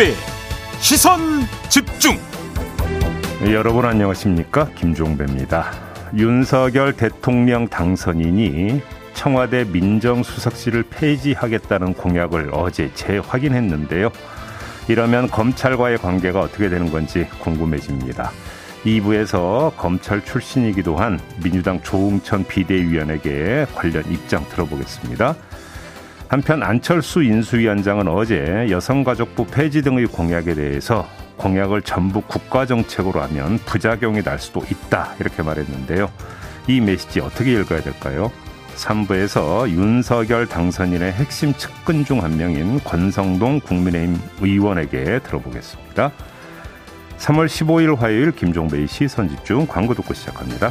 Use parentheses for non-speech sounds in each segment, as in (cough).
김종배 시선 집중. 여러분 안녕하십니까? 김종배입니다. 윤석열 대통령 당선인이 청와대 민정수석실을 폐지하겠다는 공약을 어제 재확인했는데요. 이러면 검찰과의 관계가 어떻게 되는 건지 궁금해집니다. 2부에서 검찰 출신이기도 한 민주당 조웅천 비대위원에게 관련 입장 들어보겠습니다. 한편 안철수 인수위원장은 어제 여성가족부 폐지 등의 공약에 대해서 공약을 전부 국가정책으로 하면 부작용이 날 수도 있다 이렇게 말했는데요. 이 메시지 어떻게 읽어야 될까요? 3부에서 윤석열 당선인의 핵심 측근 중 한 명인 권성동 국민의힘 의원에게 들어보겠습니다. 3월 15일 화요일 김종배의 시선집중 광고 듣고 시작합니다.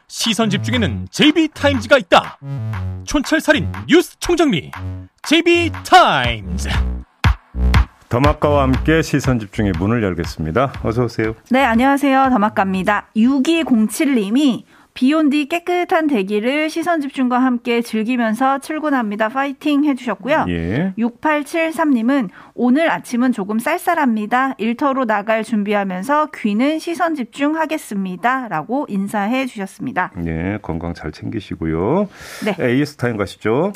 시선 집중에는 JB타임즈가 있다. 촌철살인 뉴스 총정리 JB타임즈. 더마카와 함께 시선 집중의 문을 열겠습니다. 어서 오세요. 네, 안녕하세요. 더마카입니다. 6207님이 비 온 뒤 깨끗한 대기를 시선 집중과 함께 즐기면서 출근합니다. 파이팅 해주셨고요. 예. 6873님은 오늘 아침은 조금 쌀쌀합니다. 일터로 나갈 준비하면서 귀는 시선 집중하겠습니다. 라고 인사해 주셨습니다. 예, 건강 잘 챙기시고요. 네. JB타임즈 가시죠.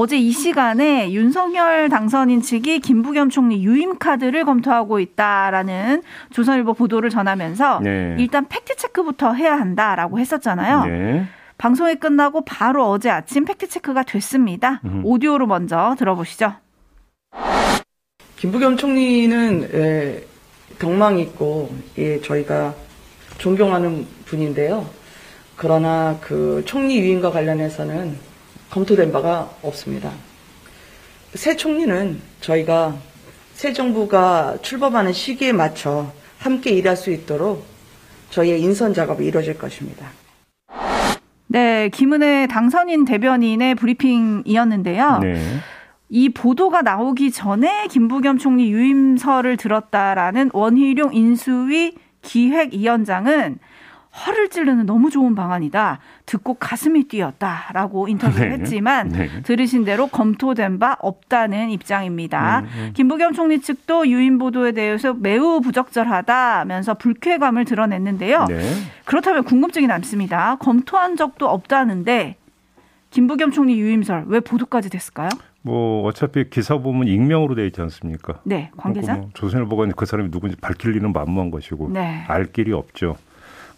어제 이 시간에 윤석열 당선인 측이 김부겸 총리 유임 카드를 검토하고 있다라는 조선일보 보도를 전하면서 네. 일단 팩트 체크부터 해야 한다라고 했었잖아요. 네. 방송이 끝나고 바로 어제 아침 팩트 체크가 됐습니다. 음. 오디오로 먼저 들어보시죠. 김부겸 총리는 예, 덕망 있고 예, 저희가 존경하는 분인데요. 그러나 그 총리 유임과 관련해서는 검토된 바가 없습니다. 새 총리는 저희가 새 정부가 출범하는 시기에 맞춰 함께 일할 수 있도록 저희의 인선 작업이 이루어질 것입니다. 네, 김은혜 당선인 대변인의 브리핑이었는데요. 네. 이 보도가 나오기 전에 김부겸 총리 유임설을 들었다라는 원희룡 인수위 기획위원장은 허를 찌르는 너무 좋은 방안이다. 듣고 가슴이 뛰었다라고 인터뷰를 네. 했지만 네. 들으신 대로 검토된 바 없다는 입장입니다. 네. 네. 김부겸 총리 측도 유인 보도에 대해서 매우 부적절하다면서 불쾌감을 드러냈는데요. 네. 그렇다면 궁금증이 남습니다. 검토한 적도 없다는데 김부겸 총리 유임설 왜 보도까지 됐을까요? 뭐 어차피 기사 보면 익명으로 돼 있지 않습니까? 네, 관계자. 뭐 조선일보가 그 사람이 누군지 밝힐 리는 만무한 것이고 네. 알 길이 없죠.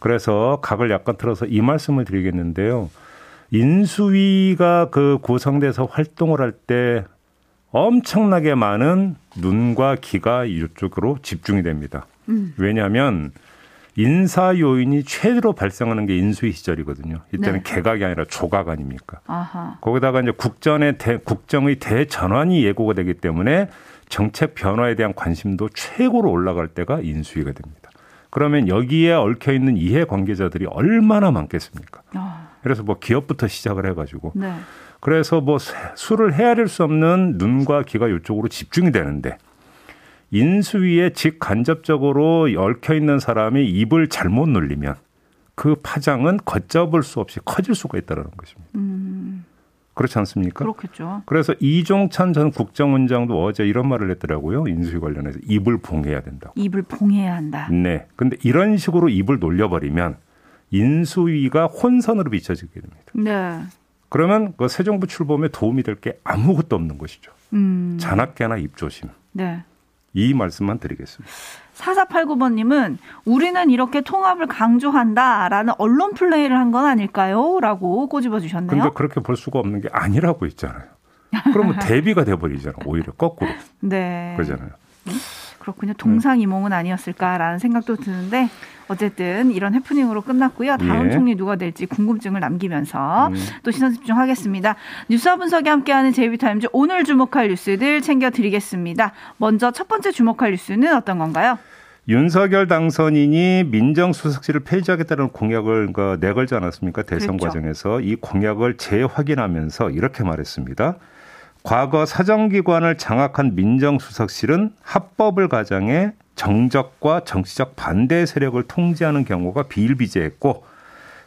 그래서 각을 약간 틀어서 이 말씀을 드리겠는데요. 인수위가 그 구성돼서 활동을 할 때 엄청나게 많은 눈과 귀가 이쪽으로 집중이 됩니다. 음. 왜냐하면 인사 요인이 최대로 발생하는 게 인수위 시절이거든요. 이때는 네. 개각이 아니라 조각 아닙니까? 아하. 거기다가 이제 국전의 대, 국정의 대전환이 예고가 되기 때문에 정책 변화에 대한 관심도 최고로 올라갈 때가 인수위가 됩니다. 그러면 여기에 얽혀 있는 이해 관계자들이 얼마나 많겠습니까? 아. 그래서 뭐 기업부터 시작을 해가지고 네. 그래서 뭐 술을 헤아릴 수 없는 눈과 귀가 이쪽으로 집중이 되는데 인수위에 직간접적으로 얽혀 있는 사람이 입을 잘못 놀리면 그 파장은 걷잡을 수 없이 커질 수가 있다는 것입니다. 음. 그렇지 않습니까? 그렇겠죠. 그래서 이종찬 전 국정원장도 어제 이런 말을 했더라고요. 인수위 관련해서 입을 봉해야 된다고. 입을 봉해야 한다. 네. 근데 이런 식으로 입을 놀려버리면 인수위가 혼선으로 비춰지게 됩니다. 네. 그러면 그 새 정부 출범에 도움이 될 게 아무것도 없는 것이죠. 음. 잔악계나 입조심. 네. 이 말씀만 드리겠습니다. 4489번님은 우리는 이렇게 통합을 강조한다라는 언론 플레이를 한 건 아닐까요? 라고 꼬집어 주셨네요. 근데 그렇게 볼 수가 없는 게 아니라고 있잖아요. 그러면 (laughs) 대비가 돼버리잖아. 오히려 거꾸로. 네. 그러잖아요. 그렇군요. 동상이몽은 아니었을까라는 생각도 드는데 어쨌든 이런 해프닝으로 끝났고요. 다음 예. 총리 누가 될지 궁금증을 남기면서 음. 또 시선 집중하겠습니다. 뉴스와 분석이 함께하는 제이비타임즈 오늘 주목할 뉴스들 챙겨드리겠습니다. 먼저 첫 번째 주목할 뉴스는 어떤 건가요? 윤석열 당선인이 민정수석실을 폐지하겠다는 공약을 그러니까 내걸지 않았습니까? 대선 그렇죠. 과정에서 이 공약을 재확인하면서 이렇게 말했습니다. 과거 사정기관을 장악한 민정수석실은 합법을 가장해 정적과 정치적 반대 세력을 통제하는 경우가 비일비재했고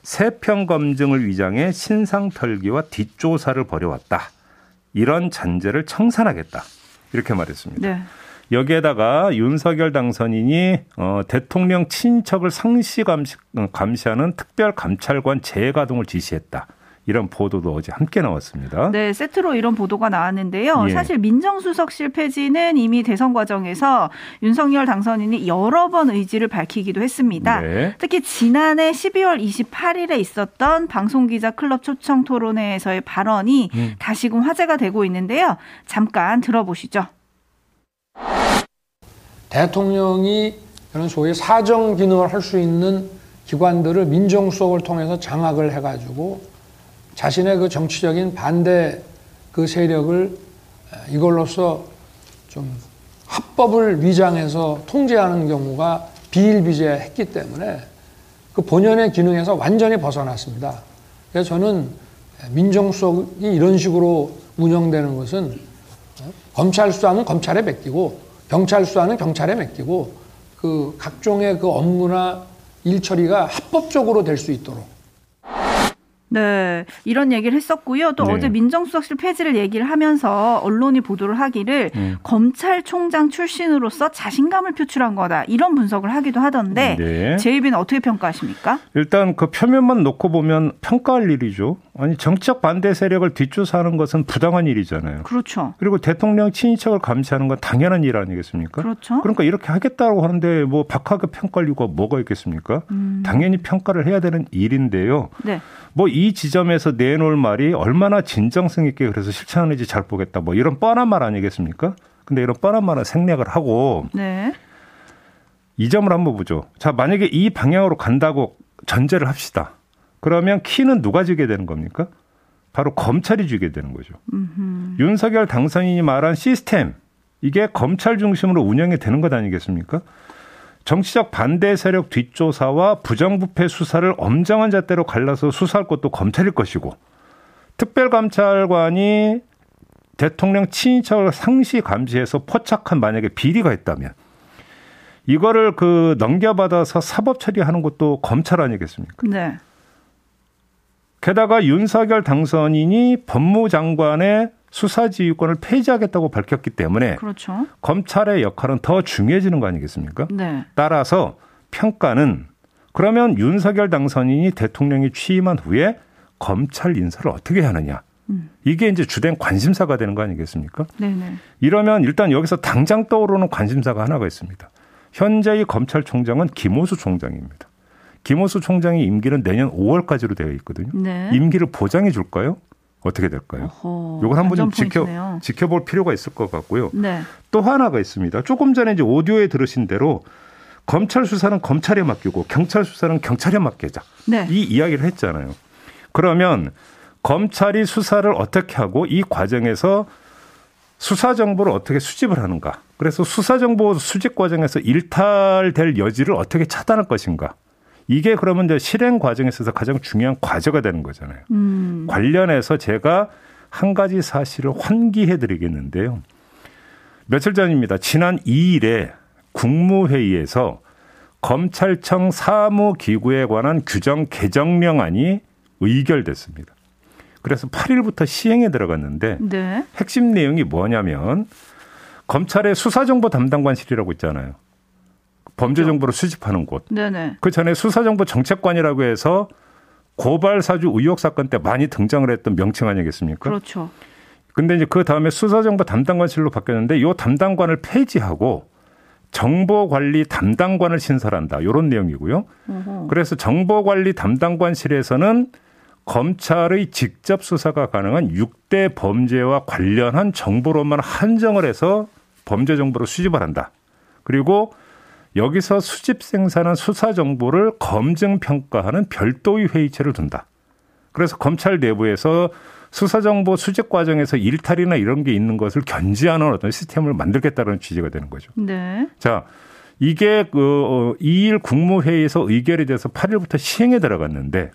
세평 검증을 위장해 신상 털기와 뒷조사를 벌여왔다. 이런 잔재를 청산하겠다. 이렇게 말했습니다. 네. 여기에다가 윤석열 당선인이 어, 대통령 친척을 상시 감시, 감시하는 특별 감찰관 재가동을 지시했다. 이런 보도도 어제 함께 나왔습니다. 네, 세트로 이런 보도가 나왔는데요. 예. 사실 민정수석실 폐지는 이미 대선 과정에서 윤석열 당선인이 여러 번 의지를 밝히기도 했습니다. 네. 특히 지난해 12월 28일에 있었던 방송기자 클럽 초청 토론회에서의 발언이 음. 다시금 화제가 되고 있는데요. 잠깐 들어보시죠. 대통령이 그런 소위 사정 기능을 할 수 있는 기관들을 민정수석을 통해서 장악을 해가지고 자신의 그 정치적인 반대 그 세력을 이걸로써 좀 합법을 위장해서 통제하는 경우가 비일비재했기 때문에 그 본연의 기능에서 완전히 벗어났습니다. 그래서 저는 민정수석이 이런 식으로 운영되는 것은 검찰 수사는 검찰에 맡기고 경찰 수사는 경찰에 맡기고 그 각종의 그 업무나 일 처리가 합법적으로 될 수 있도록 네, 이런 얘기를 했었고요. 또 네. 어제 민정수석실 폐지를 얘기를 하면서 언론이 보도를 하기를 음. 검찰총장 출신으로서 자신감을 표출한 거다 이런 분석을 하기도 하던데 네. 제이비는 어떻게 평가하십니까? 일단 그 표면만 놓고 보면 평가할 일이죠. 아니 정치적 반대 세력을 뒷조사하는 것은 부당한 일이잖아요. 그렇죠. 그리고 대통령 친인척을 감시하는 건 당연한 일 아니겠습니까? 그렇죠. 그러니까 이렇게 하겠다고 하는데 뭐 박하게 평가할 이유가 뭐가 있겠습니까? 음. 당연히 평가를 해야 되는 일인데요. 네. 뭐 이 지점에서 내놓을 말이 얼마나 진정성 있게 그래서 실천하는지 잘 보겠다. 뭐 이런 뻔한 말 아니겠습니까? 근데 이런 뻔한 말은 생략을 하고 네. 이 점을 한번 보죠. 자, 만약에 이 방향으로 간다고 전제를 합시다. 그러면 키는 누가 지게 되는 겁니까? 바로 검찰이 쥐게 되는 거죠. 음흠. 윤석열 당선인이 말한 시스템 이게 검찰 중심으로 운영이 되는 것 아니겠습니까? 정치적 반대 세력 뒷조사와 부정부패 수사를 엄정한 잣대로 갈라서 수사할 것도 검찰일 것이고 특별감찰관이 대통령 친인척을 상시 감시해서 포착한 만약에 비리가 있다면 이거를 그 넘겨받아서 사법 처리하는 것도 검찰 아니겠습니까? 네. 게다가 윤석열 당선인이 법무장관의 수사지휘권을 폐지하겠다고 밝혔기 때문에 그렇죠. 검찰의 역할은 더 중요해지는 거 아니겠습니까? 네. 따라서 평가는 그러면 윤석열 당선인이 대통령이 취임한 후에 검찰 인사를 어떻게 하느냐. 음. 이게 이제 주된 관심사가 되는 거 아니겠습니까? 네네. 이러면 일단 여기서 당장 떠오르는 관심사가 하나가 있습니다. 현재의 검찰총장은 김호수 총장입니다. 김호수 총장의 임기는 내년 5월까지로 되어 있거든요. 네. 임기를 보장해 줄까요? 어떻게 될까요? 이걸 한번 좀 지켜 지켜볼 필요가 있을 것 같고요. 네. 또 하나가 있습니다. 조금 전에 이제 오디오에 들으신 대로 검찰 수사는 검찰에 맡기고 경찰 수사는 경찰에 맡기자. 네. 이 이야기를 했잖아요. 그러면 검찰이 수사를 어떻게 하고 이 과정에서 수사 정보를 어떻게 수집을 하는가? 그래서 수사 정보 수집 과정에서 일탈될 여지를 어떻게 차단할 것인가? 이게 그러면 이제 실행 과정에 있어서 가장 중요한 과제가 되는 거잖아요. 음. 관련해서 제가 한 가지 사실을 환기해 드리겠는데요. 며칠 전입니다. 지난 2일에 국무회의에서 검찰청 사무기구에 관한 규정 개정령안이 의결됐습니다. 그래서 8일부터 시행에 들어갔는데 네. 핵심 내용이 뭐냐면 검찰의 수사정보 담당관실이라고 있잖아요. 범죄 정보를 수집하는 곳. 네네. 그 전에 수사정보 정책관이라고 해서 고발 사주 의혹 사건 때 많이 등장을 했던 명칭 아니겠습니까? 그렇죠. 근데 이제 그 다음에 수사정보 담당관실로 바뀌었는데 이 담당관을 폐지하고 정보관리 담당관을 신설한다. 이런 내용이고요. 어허. 그래서 정보관리 담당관실에서는 검찰의 직접 수사가 가능한 6대 범죄와 관련한 정보로만 한정을 해서 범죄 정보를 수집을 한다. 그리고 여기서 수집 생산한 수사 정보를 검증 평가하는 별도의 회의체를 둔다. 그래서 검찰 내부에서 수사 정보 수집 과정에서 일탈이나 이런 게 있는 것을 견지하는 어떤 시스템을 만들겠다는 취지가 되는 거죠. 네. 자, 이게 그 2일 어, 국무회의에서 의결이 돼서 8일부터 시행에 들어갔는데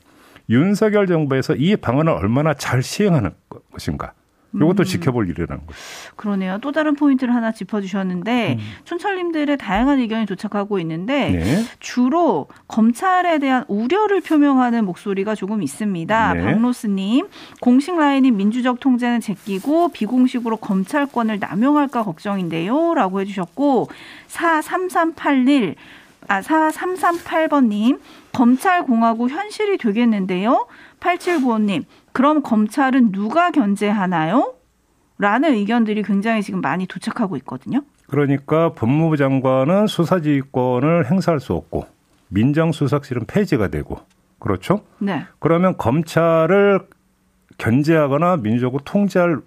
윤석열 정부에서 이 방안을 얼마나 잘 시행하는 것인가. 이것도 음. 지켜볼 일이라는 거죠. 그러네요. 또 다른 포인트를 하나 짚어주셨는데 음. 촌철님들의 다양한 의견이 도착하고 있는데 네. 주로 검찰에 대한 우려를 표명하는 목소리가 조금 있습니다. 네. 박로스님 공식 라인인 민주적 통제는 제끼고 비공식으로 검찰권을 남용할까 걱정인데요라고 해주셨고 43381 아, 4338번님, 검찰공화국 현실이 되겠는데요? 8795님, 그럼 검찰은 누가 견제하나요? 라는 의견들이 굉장히 지금 많이 도착하고 있거든요. 그러니까 법무부 장관은 수사지휘권을 행사할 수 없고 민정수석실은 폐지가 되고 그렇죠? 네. 그러면 검찰을 견제하거나 민주적으로 통제할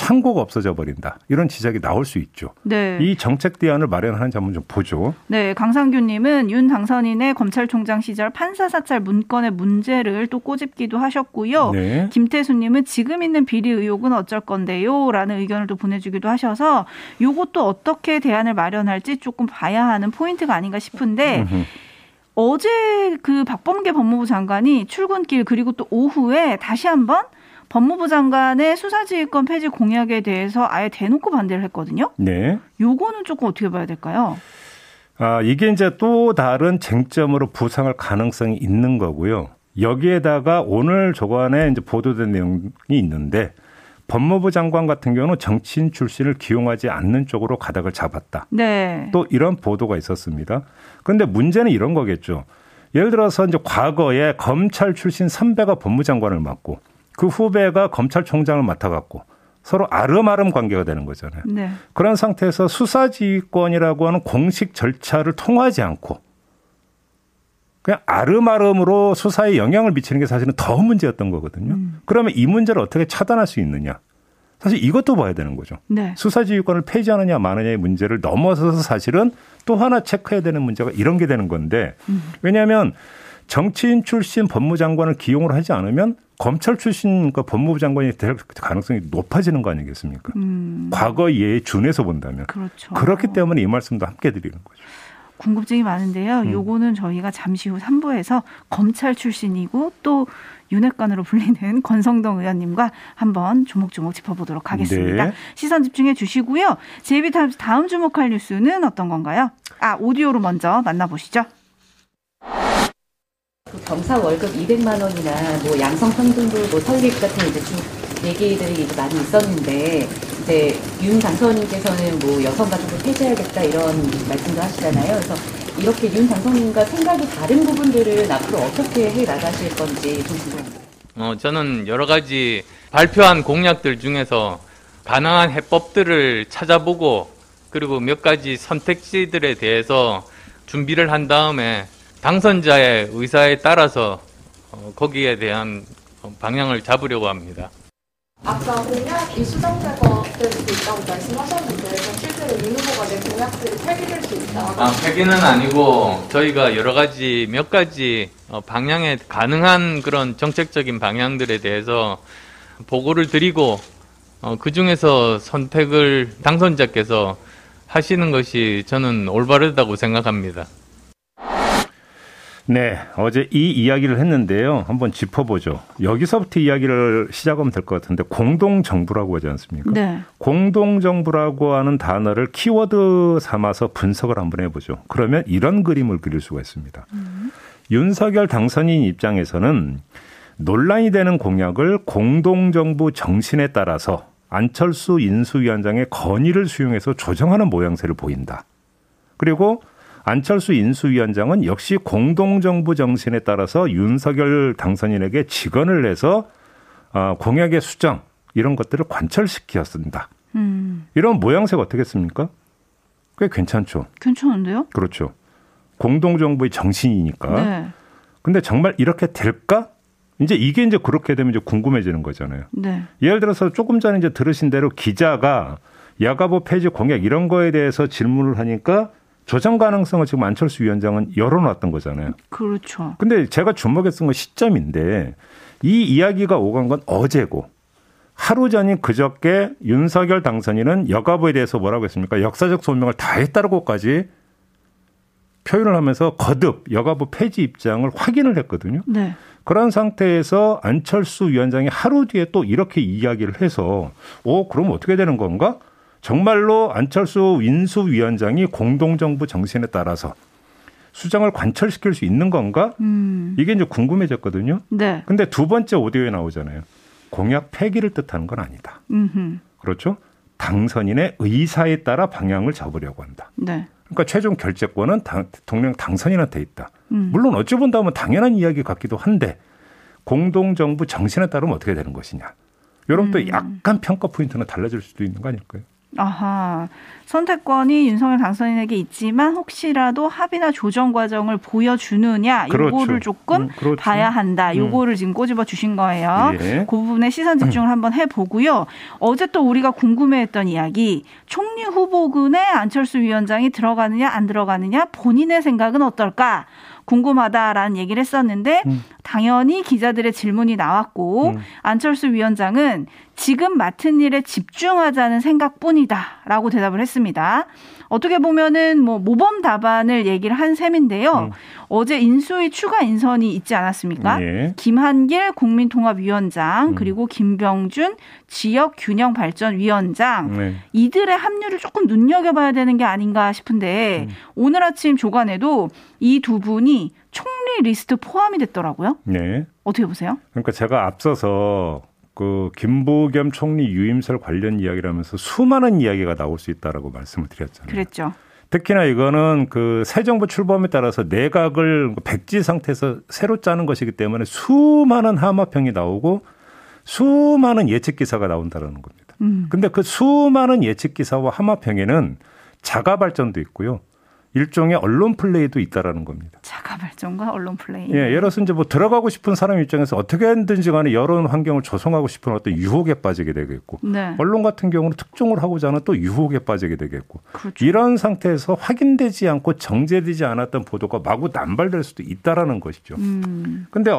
창고가 없어져 버린다. 이런 지적이 나올 수 있죠. 네. 이 정책 대안을 마련하는 점은 좀 보죠. 네, 강상규님은 윤 당선인의 검찰총장 시절 판사 사찰 문건의 문제를 또 꼬집기도 하셨고요. 네. 김태수님은 지금 있는 비리 의혹은 어쩔 건데요?라는 의견을 또 보내주기도 하셔서 이것도 어떻게 대안을 마련할지 조금 봐야 하는 포인트가 아닌가 싶은데. 어제 그 박범계 법무부 장관이 출근길 그리고 또 오후에 다시 한번 법무부 장관의 수사지휘권 폐지 공약에 대해서 아예 대놓고 반대를 했거든요. 네. 요거는 조금 어떻게 봐야 될까요? 아, 이게 이제 또 다른 쟁점으로 부상할 가능성이 있는 거고요. 여기에다가 오늘 조간에 이제 보도된 내용이 있는데 법무부 장관 같은 경우는 정치인 출신을 기용하지 않는 쪽으로 가닥을 잡았다. 네. 또 이런 보도가 있었습니다. 그런데 문제는 이런 거겠죠. 예를 들어서 이제 과거에 검찰 출신 선배가 법무장관을 맡고 그 후배가 검찰총장을 맡아갖고 서로 아름아름 관계가 되는 거잖아요. 네. 그런 상태에서 수사지휘권이라고 하는 공식 절차를 통하지 않고 그냥 아름아름으로 수사에 영향을 미치는 게 사실은 더 문제였던 거거든요. 음. 그러면 이 문제를 어떻게 차단할 수 있느냐? 사실 이것도 봐야 되는 거죠. 네. 수사지휘권을 폐지하느냐 마느냐의 문제를 넘어서서 사실은 또 하나 체크해야 되는 문제가 이런 게 되는 건데 음. 왜냐하면 정치인 출신 법무장관을 기용을 하지 않으면 검찰 출신 그 법무부 장관이 될 가능성이 높아지는 거 아니겠습니까? 음. 과거 예에 준해서 본다면. 그렇죠. 그렇기 때문에 이 말씀도 함께 드리는 거죠. 궁금증이 많은데요. 음. 요거는 저희가 잠시 후 3부에서 검찰 출신이고 또 윤핵관으로 불리는 (laughs) 권성동 의원님과 한번 조목조목 짚어보도록 하겠습니다. 네. 시선 집중해 주시고요. 제이비타임즈 다음 주목할 뉴스는 어떤 건가요? 아, 오디오로 먼저 만나보시죠. 그 경사 월급 200만 원이나 뭐 양성 평등부 뭐 설립 같은 이제 좀 얘기들이 이제 많이 있었는데 이제 윤 당선인께서는 뭐 여성 가족을 폐지해야겠다 이런 말씀도 하시잖아요. 그래서 이렇게 윤 당선인과 생각이 다른 부분들을 앞으로 어떻게 해 나가실 건지 좀 궁금합니다. 어, 저는 여러 가지 발표한 공약들 중에서 가능한 해법들을 찾아보고 그리고 몇 가지 선택지들에 대해서 준비를 한 다음에 당선자의 의사에 따라서 어, 거기에 대한 방향을 잡으려고 합니다. 아까 공약 이 수정되고 있다고 말씀하셨는데 실제로 윤 후보가 내 공약들이 폐기될 수 있다. 아, 폐기는 아니고 저희가 여러 가지 몇 가지 어, 방향에 가능한 그런 정책적인 방향들에 대해서 보고를 드리고 어, 그 중에서 선택을 당선자께서 하시는 것이 저는 올바르다고 생각합니다. 네, 어제 이 이야기를 했는데요. 한번 짚어보죠. 여기서부터 이야기를 시작하면 될 것 같은데 공동정부라고 하지 않습니까? 네. 공동정부라고 하는 단어를 키워드 삼아서 분석을 한번 해보죠. 그러면 이런 그림을 그릴 수가 있습니다. 음. 윤석열 당선인 입장에서는 논란이 되는 공약을 공동정부 정신에 따라서 안철수 인수위원장의 건의를 수용해서 조정하는 모양새를 보인다. 그리고 안철수 인수위원장은 역시 공동정부 정신에 따라서 윤석열 당선인에게 직언을 내서 어, 공약의 수정 이런 것들을 관철시켰습니다. 음. 이런 모양새가 어떻겠습니까? 꽤 괜찮죠. 괜찮은데요? 그렇죠. 공동정부의 정신이니까. 네. 근데 정말 이렇게 될까? 이제 이게 이제 그렇게 되면 이제 궁금해지는 거잖아요. 네. 예를 들어서 조금 전에 이제 들으신 대로 기자가 야가보 폐지 공약 이런 거에 대해서 질문을 하니까 조정 가능성을 지금 안철수 위원장은 열어놨던 거잖아요. 그렇죠. 근데 제가 주목했던 건 시점인데 이 이야기가 오간 건 어제고 하루 전인 그저께 윤석열 당선인은 여가부에 대해서 뭐라고 했습니까? 역사적 소명을 다 했다고까지 표현을 하면서 거듭 여가부 폐지 입장을 확인을 했거든요. 네. 그런 상태에서 안철수 위원장이 하루 뒤에 또 이렇게 이야기를 해서 오 그럼 어떻게 되는 건가? 정말로 안철수 인수위원장이 공동정부 정신에 따라서 수장을 관철시킬 수 있는 건가? 음. 이게 이제 궁금해졌거든요. 네. 근데 두 번째 오디오에 나오잖아요. 공약 폐기를 뜻하는 건 아니다. 음흠. 그렇죠? 당선인의 의사에 따라 방향을 잡으려고 한다. 네. 그러니까 최종 결재권은 당, 대통령 당선인한테 있다. 음. 물론 어찌 본다면 당연한 이야기 같기도 한데 공동정부 정신에 따르면 어떻게 되는 것이냐. 이런 음. 또 약간 평가 포인트는 달라질 수도 있는 거 아닐까요? 아하. 선택권이 윤석열 당선인에게 있지만 혹시라도 합의나 조정 과정을 보여주느냐 그렇죠. 요거를 조금 음, 그렇죠. 봐야 한다. 음. 요거를 음. 지금 꼬집어 주신 거예요. 예. 그 부분에 시선 집중을 음. 한번 해보고요. 어제 또 우리가 궁금해했던 이야기 총리 후보군에 안철수 위원장이 들어가느냐 안 들어가느냐 본인의 생각은 어떨까? 궁금하다라는 얘기를 했었는데 음. 당연히 기자들의 질문이 나왔고 음. 안철수 위원장은 지금 맡은 일에 집중하자는 생각뿐이다라고 대답을 했습니다. 어떻게 보면은 뭐 모범 답안을 얘기를 한 셈인데요. 음. 어제 인수위 추가 인선이 있지 않았습니까? 예. 김한길 국민통합위원장 음. 그리고 김병준 지역균형발전위원장 네. 이들의 합류를 조금 눈여겨봐야 되는 게 아닌가 싶은데 음. 오늘 아침 조간에도 이 두 분이 총리 리스트 포함이 됐더라고요. 네. 어떻게 보세요? 그러니까 제가 앞서서 그 김부겸 총리 유임설 관련 이야기를 하면서 수많은 이야기가 나올 수 있다라고 말씀을 드렸잖아요. 그랬죠. 특히나 이거는 그 새 정부 출범에 따라서 내각을 백지 상태에서 새로 짜는 것이기 때문에 수많은 하마평이 나오고 수많은 예측 기사가 나온다라는 겁니다. 음. 근데 그 수많은 예측 기사와 하마평에는 자가 발전도 있고요. 일종의 언론 플레이도 있다라는 겁니다. 자가 발전과 언론 플레이. 예, 예를 들어서 이제 뭐 들어가고 싶은 사람 입장에서 어떻게든지 간에 여론 환경을 조성하고 싶은 어떤 유혹에 빠지게 되겠고, 네. 언론 같은 경우는 특종을 하고자 하는 또 유혹에 빠지게 되겠고, 그렇죠. 이런 상태에서 확인되지 않고 정제되지 않았던 보도가 마구 남발될 수도 있다라는 것이죠. 음. 근데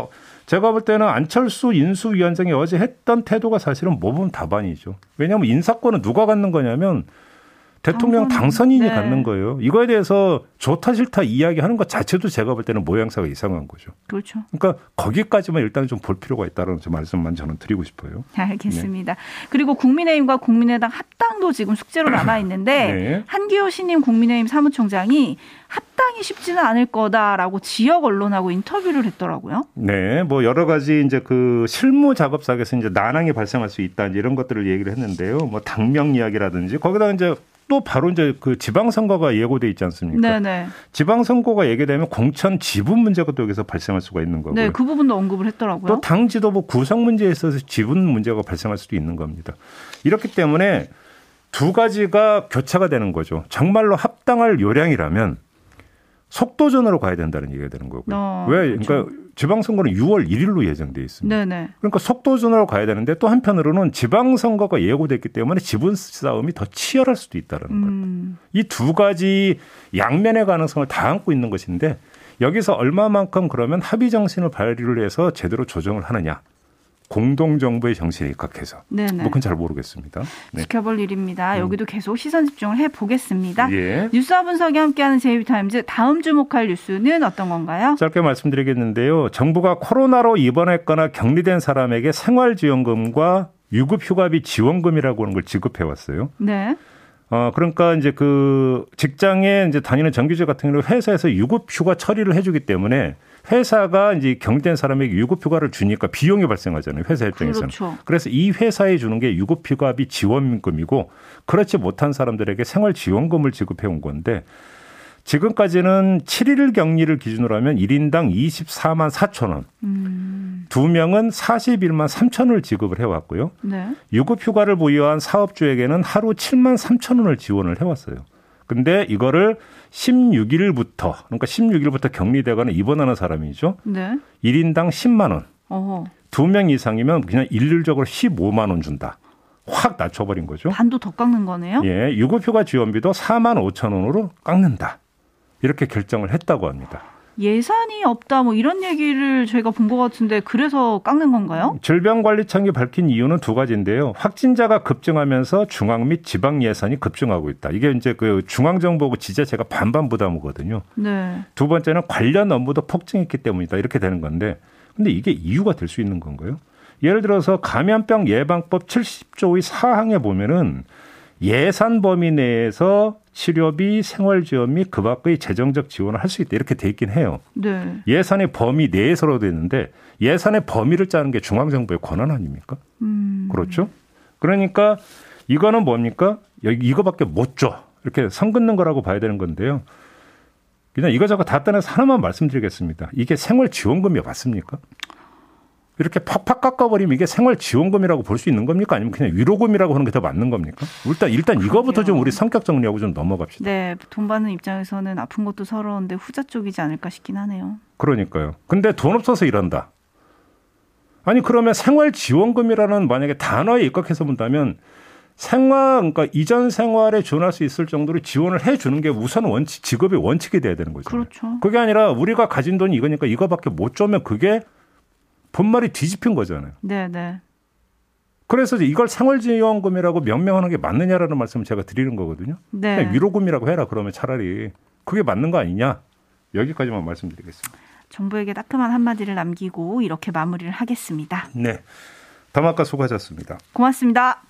제가 볼 때는 안철수 인수위원장이 어제 했던 태도가 사실은 모범 답안이죠. 왜냐하면 인사권은 누가 갖는 거냐면 대통령 당선. 인이 네. 갖는 거예요. 이거에 대해서 좋다 싫다 이야기하는 것 자체도 제가 볼 때는 모양새가 이상한 거죠. 그렇죠. 그러니까 거기까지만 일단 좀 볼 필요가 있다는 말씀만 저는 드리고 싶어요. 알겠습니다. 네. 그리고 국민의힘과 국민의당 합당도 지금 숙제로 (clears throat) 남아 있는데 네. 한기호 신임 국민의힘 사무총장이 합당이 쉽지는 않을 거다라고 지역 언론하고 인터뷰를 했더라고요. 네, 뭐 여러 가지 이제 그 실무 작업상에서 이제 난항이 발생할 수 있다 이런 것들을 얘기를 했는데요. 뭐 당명 이야기라든지 거기다 이제 또 바로 이제 그 지방선거가 예고돼 있지 않습니까? 네네. 지방선거가 예고되면 공천 지분 문제가 또 여기서 발생할 수가 있는 거고요. 네, 그 부분도 언급을 했더라고요. 또 당 지도부 구성 문제에 있어서 지분 문제가 발생할 수도 있는 겁니다. 이렇기 때문에 두 가지가 교차가 되는 거죠. 정말로 합당할 요량이라면 속도전으로 가야 된다는 얘기가 되는 거고요. 어, 왜? 그러니까 그렇죠. 지방선거는 6월 1일로 예정돼 있습니다. 네네. 그러니까 속도전으로 가야 되는데 또 한편으로는 지방선거가 예고됐기 때문에 지분 싸움이 더 치열할 수도 있다는 음. 것. 이두 가지 양면의 가능성을 다 안고 있는 것인데 여기서 얼마만큼 그러면 합의 정신을 발휘를 해서 제대로 조정을 하느냐. 공동 정부의 정신에 입각해서. 네네. 뭐 그건 잘 모르겠습니다. 네. 지켜볼 일입니다. 음. 여기도 계속 시선 집중을 해 보겠습니다. 예. 뉴스와 분석이 함께하는 제이비타임즈 다음 주목할 뉴스는 어떤 건가요? 짧게 말씀드리겠는데요. 정부가 코로나로 입원했거나 격리된 사람에게 생활지원금과 유급휴가비 지원금이라고 하는 걸 지급해 왔어요. 네. 어, 그러니까 이제 그 직장에 이제 다니는 정규직 같은 경우는 회사에서 유급휴가 처리를 해주기 때문에 회사가 이제 경된 사람에게 유급휴가를 주니까 비용이 발생하잖아요. 회사 입장에서는. 그렇죠. 그래서 이 회사에 주는 게 유급휴가비 지원금이고 그렇지 못한 사람들에게 생활지원금을 지급해 온 건데 지금까지는 7일 격리를 기준으로 하면 1인당 24만 4천 원. 음. 두 명은 41만 3천 원을 지급을 해왔고요. 네. 유급휴가를 보유한 사업주에게는 하루 7만 3천 원을 지원을 해왔어요. 근데 이거를 16일부터 그러니까 16일부터 격리되거나 입원하는 사람이죠. 네. 1인당 10만 원. 두명 이상이면 그냥 일률적으로 15만 원 준다. 확 낮춰버린 거죠. 반도 더 깎는 거네요. 예, 유급휴가 지원비도 4만 5천 원으로 깎는다. 이렇게 결정을 했다고 합니다. 예산이 없다 뭐 이런 얘기를 저희가 본 것 같은데 그래서 깎는 건가요? 질병관리청이 밝힌 이유는 두 가지인데요. 확진자가 급증하면서 중앙 및 지방 예산이 급증하고 있다. 이게 이제 그 중앙 정부하고 지자체가 반반 부담이거든요. 네. 두 번째는 관련 업무도 폭증했기 때문이다. 이렇게 되는 건데 근데 이게 이유가 될 수 있는 건가요? 예를 들어서 감염병 예방법 70조의 사항에 보면은 예산 범위 내에서 치료비, 생활지원 및그 밖의 재정적 지원을 할 수 있다 이렇게 돼 있긴 해요. 네. 예산의 범위 내에서로 되는데 예산의 범위를 짜는 게 중앙정부의 권한 아닙니까? 음. 그렇죠? 그러니까 이거는 뭡니까? 여기 이거밖에 못 줘. 이렇게 선 긋는 거라고 봐야 되는 건데요. 그냥 이거저거 다 떠나서 하나만 말씀드리겠습니다. 이게 생활지원금이 맞습니까? 이렇게 팍팍 깎아버리면 이게 생활지원금이라고 볼 수 있는 겁니까? 아니면 그냥 위로금이라고 하는 게 더 맞는 겁니까? 일단 일단 이거부터 좀 우리 성격 정리하고 좀 넘어갑시다. 네, 돈 받는 입장에서는 아픈 것도 서러운데 후자 쪽이지 않을까 싶긴 하네요. 그러니까요. 근데 돈 없어서 이런다. 아니 그러면 생활지원금이라는 만약에 단어에 입각해서 본다면 생활 그러니까 이전 생활에 지원할 수 있을 정도로 지원을 해 주는 게 우선 원칙 직업의 원칙이 돼야 되는 거죠. 그렇죠. 그게 아니라 우리가 가진 돈이 이거니까 이거밖에 못 주면 그게 본말이 뒤집힌 거잖아요. 네, 네. 그래서 이걸 생활지원금이라고 명명하는 게 맞느냐라는 말씀을 제가 드리는 거거든요. 네. 위로금이라고 해라 그러면 차라리 그게 맞는 거 아니냐 여기까지만 말씀드리겠습니다. 정부에게 따끔한 한마디를 남기고 이렇게 마무리를 하겠습니다. 네. 담화가 수고하셨습니다. 고맙습니다.